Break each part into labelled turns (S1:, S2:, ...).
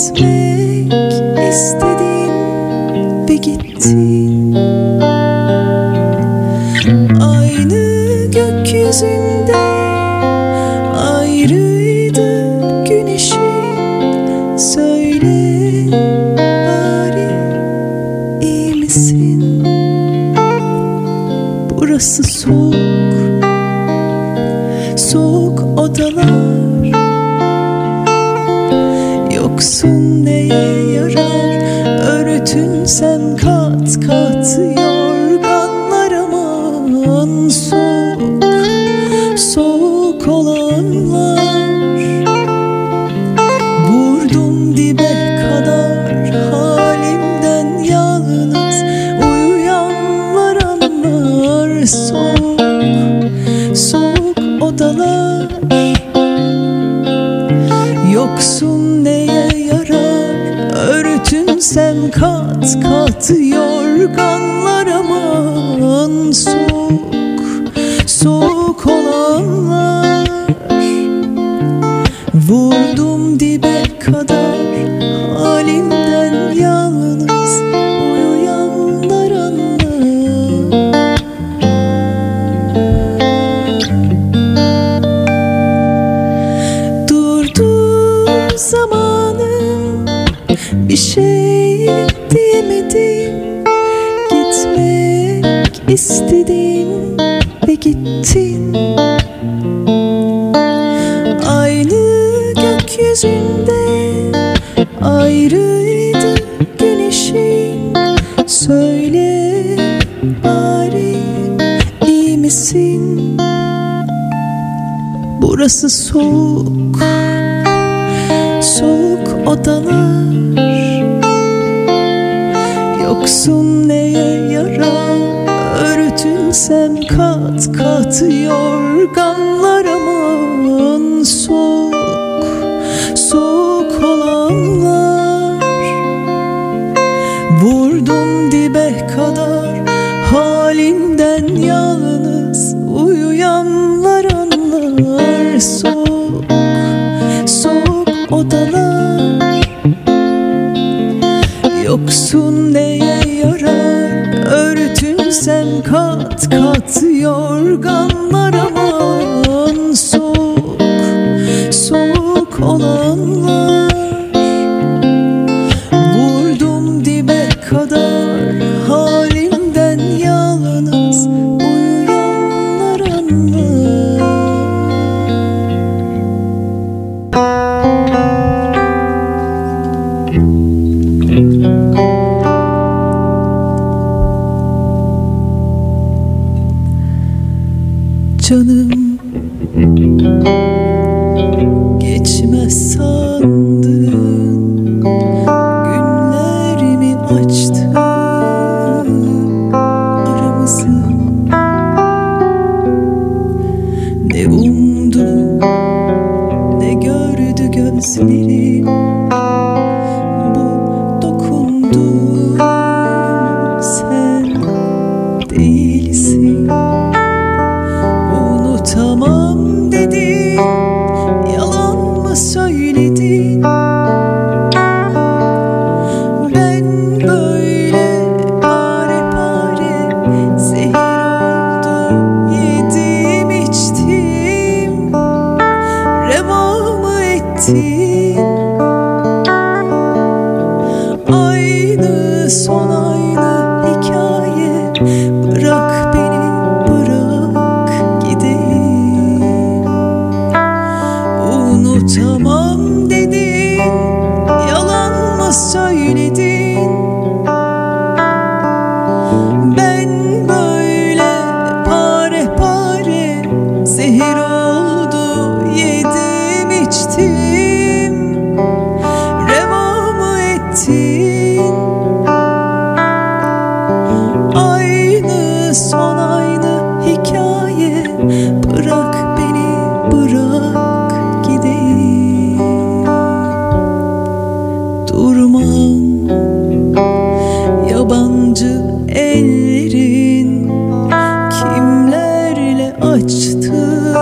S1: Gitmek istedim ve gittin Aynı gökyüzünde ayrıydı güneşin Söyle bari iyi misin? Burası Soğuk Yoksun neye yarar? Örtünsem kat kat yorganlar aman Soğuk, soğuk olanlar. Vurdum dibe kadar halimden yalnız. Uyuyanlar anlar. Soğuk, soğuk odalar kat kat yorganlar aman Soğuk, soğuk olanlar. Vurdum dibe kadar halimden yalnız Uyuyanlar anlar. Durdu zamanım bir şey diyemedim Gitmek istedin ve gittin Aynı gökyüzünde ayrıydı güneşin Söyle bari iyi misin? Burası soğuk, soğuk odalar yarar Örtünsem kat kat yorganlar aman soğuk kat kat Canım. Geçmez sandın. Günlerimi açtı aramızı. Ne umdu ne gördü gözlerim son aynı hikaye. Bırak beni bırak gideyim. Durmam yabancı ellerin Kimlerle açtın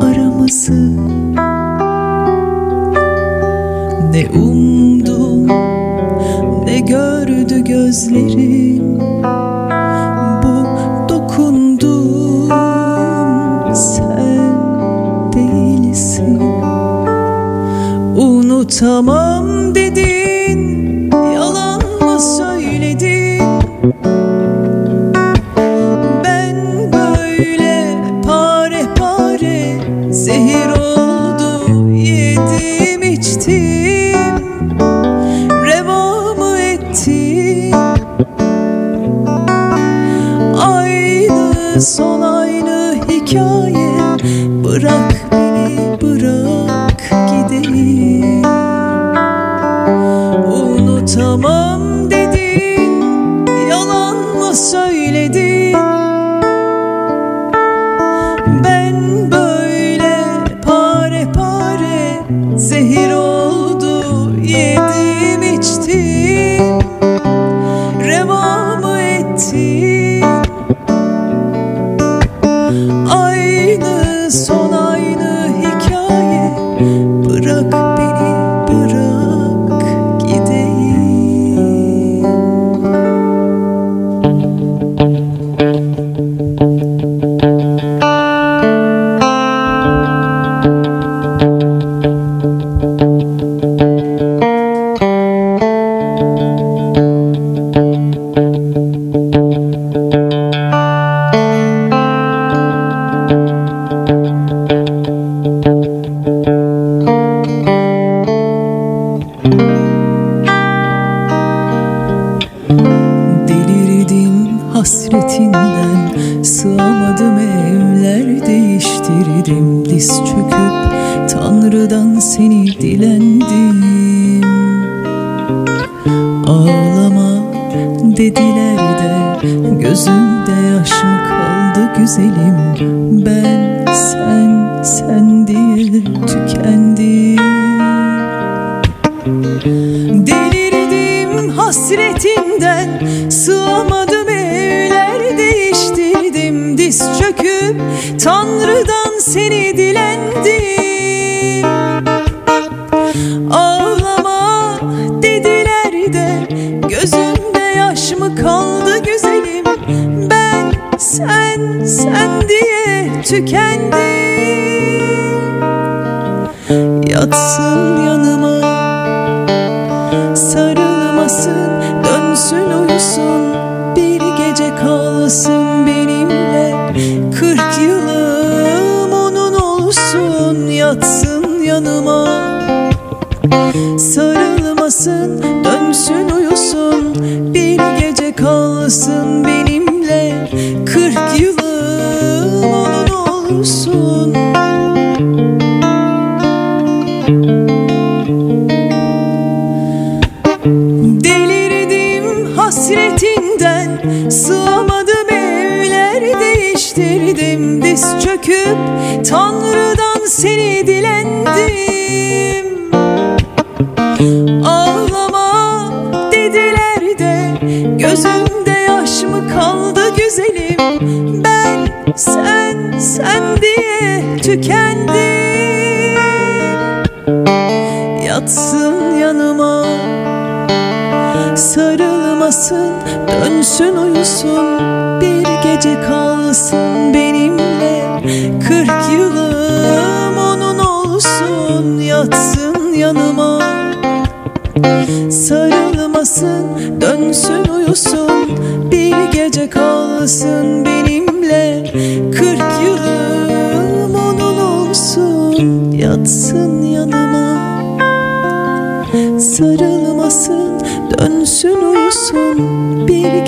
S1: aramızı Ne umdum ne gördü gözlerim. Unutamam dedin Yalan mı söyledin? Ben böyle pare pare Zehir oldu yedim içtim. Reva mı ettim Aynı son aynı hikaye. Bırak beni Aynı son Tanrı'dan seni dilendim. Ağlama dediler de Gözümde yaş mı kaldı güzelim? Ben sen sen diye tükendim. Delirdim hasretinden Sığamadım evler değiştirdim. Diz çöküp Tanrı'dan diye tükendim Yatsın yanıma Sarılmasın, dönsün uyusun. Bir gece kalsın benimle Kırk yılım onun olsun. Yatsın yanıma Sarılmasın, dönsün uyusun. Bir gece kalsın benimle Kırk yılım olsun. Delirdim hasretinden Sığamadım evler değiştirdim. Diz çöküp Tanrı'dan seni dilendim. Ağlama dediler de Gözümde yaş mı kaldı güzelim? Ben sen sen diye tükendim Yatsın yanıma Sarılmasın, dönsün uyusun. Bir gece kalsın benimle Kırk yılım onun olsun. Yatsın yanıma Sarılmasın, dönsün uyusun. Bir gece kalsın benimle Kırk Yatsın yanıma. Sarılmasın, dönsün uyusun. Bir